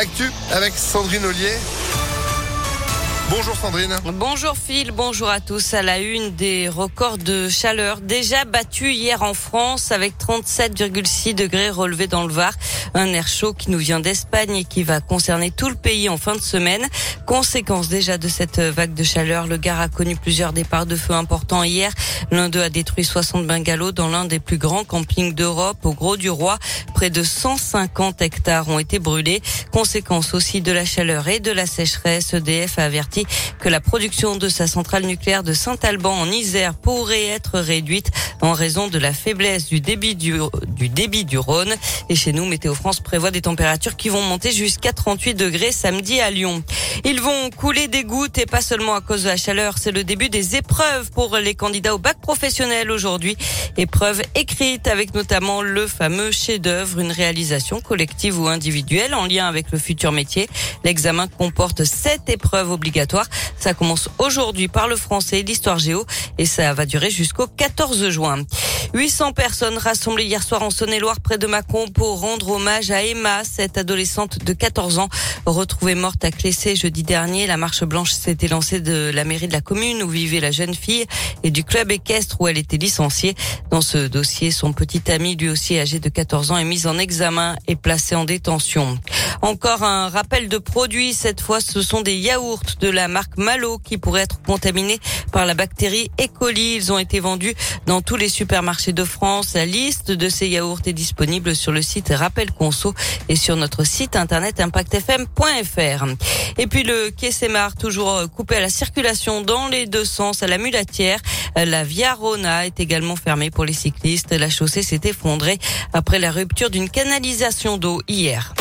Actu avec Sandrine Ollier. Bonjour Sandrine. Bonjour Phil, bonjour à tous. À la une des records de chaleur déjà battus hier en France avec 37,6 degrés relevés dans le Var. Un air chaud qui nous vient d'Espagne et qui va concerner tout le pays en fin de semaine. Conséquence déjà de cette vague de chaleur, le Gard a connu plusieurs départs de feu importants hier. L'un d'eux a détruit 60 bungalows dans l'un des plus grands campings d'Europe au Gros du Roi. Près de 150 hectares ont été brûlés. Conséquence aussi de la chaleur et de la sécheresse. EDF a averti que la production de sa centrale nucléaire de Saint-Alban en Isère pourrait être réduite en raison de la faiblesse du débit du, du débit du Rhône. Et chez nous, Météo France prévoit des températures qui vont monter jusqu'à 38 degrés samedi à Lyon. Ils vont couler des gouttes et pas seulement à cause de la chaleur. C'est le début des épreuves pour les candidats au bac professionnel aujourd'hui. Épreuve écrite avec notamment le fameux chef-d'œuvre, une réalisation collective ou individuelle en lien avec le futur métier. L'examen comporte sept épreuves obligatoires. Ça commence aujourd'hui par le français l'histoire géo et ça va durer jusqu'au 14 juin. 800 personnes rassemblées hier soir en Saône-et-Loire près de Mâcon pour rendre hommage à Emma, cette adolescente de 14 ans retrouvée morte à Clessé jeudi dernier. La marche blanche s'était lancée de la mairie de la commune où vivait la jeune fille et du club équestre où elle était licenciée. Dans ce dossier, son petit ami, lui aussi âgé de 14 ans, est mis en examen et placé en détention. Encore un rappel de produits. Cette fois, ce sont des yaourts de la marque Malo qui pourraient être contaminés par la bactérie E. coli. Ils ont été vendus dans tous les supermarchés de France. La liste de ces yaourts est disponible sur le site Rappel Conso et sur notre site internet impactfm.fr. Et puis le quai Sémar, toujours coupé à la circulation dans les deux sens à la mulatière. La Via Rona est également fermée pour les cyclistes. La chaussée s'est effondrée après la rupture d'une canalisation d'eau hier.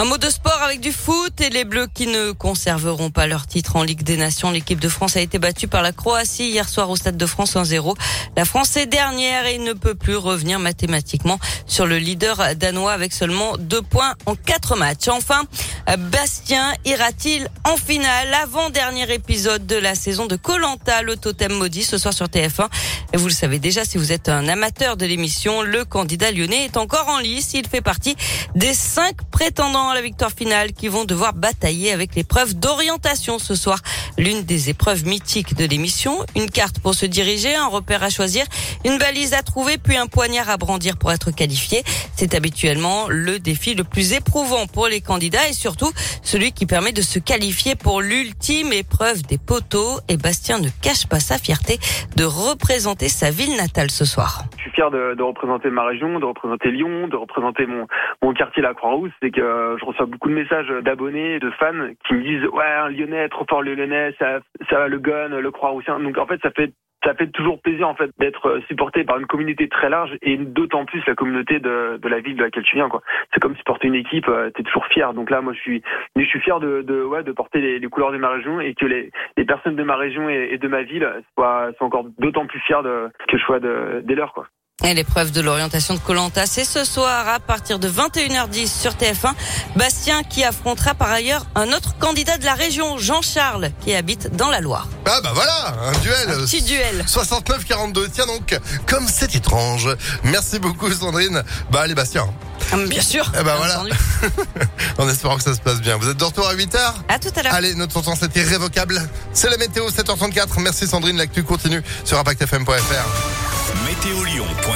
Un mot de sport avec du foot et les Bleus qui ne conserveront pas leur titre en Ligue des Nations. L'équipe de France a été battue par la Croatie hier soir au Stade de France 1-0. La France est dernière et ne peut plus revenir mathématiquement sur le leader danois avec seulement deux points en quatre matchs. Enfin, Bastien ira-t-il en finale Avant-dernier épisode de la saison de Colanta, le totem maudit ce soir sur TF1. Et vous le savez déjà, si vous êtes un amateur de l'émission, le candidat lyonnais est encore en lice. Il fait partie des cinq prétendants à la victoire finale qui vont devoir batailler avec l'épreuve d'orientation ce soir. L'une des épreuves mythiques de l'émission. Une carte pour se diriger, un repère à choisir, une balise à trouver, puis un poignard à brandir pour être qualifié. C'est habituellement le défi le plus éprouvant pour les candidats et surtout celui qui permet de se qualifier pour l'ultime épreuve des poteaux. Et Bastien ne cache pas sa fierté de représenter sa ville natale ce soir. Je suis fier de, représenter ma région, de représenter Lyon, de représenter mon, quartier, la Croix-Rousse. C'est que je reçois beaucoup de messages d'abonnés, de fans qui me disent ouais un Lyonnais, trop fort Lyonnais, ça, ça le gun, le Croix-Roussien. Donc en fait ça fait ça fait toujours plaisir en fait d'être supporté par une communauté très large et d'autant plus la communauté de, de la ville de laquelle tu viens quoi. C'est comme supporter une équipe, euh, t'es toujours fier. Donc là moi je suis je suis fier de, de ouais de porter les, les, couleurs de ma région et que les, les personnes de ma région et, et de ma ville soient, soient encore d'autant plus fiers de que je sois de, des leurs quoi. Et l'épreuve de l'orientation de Colanta, c'est ce soir à partir de 21h10 sur TF1. Bastien qui affrontera par ailleurs un autre candidat de la région, Jean-Charles, qui habite dans la Loire. Ah bah voilà, un duel. Un petit duel. 69-42. Tiens donc, comme c'est étrange. Merci beaucoup Sandrine. Bah allez Bastien. Ah, bien sûr. Eh bah voilà. en espérant que ça se passe bien. Vous êtes de retour à 8h À tout à l'heure. Allez, notre temps c'est irrévocable. C'est la météo 7h34. Merci Sandrine, l'actu continue sur impactfm.fr météolion.com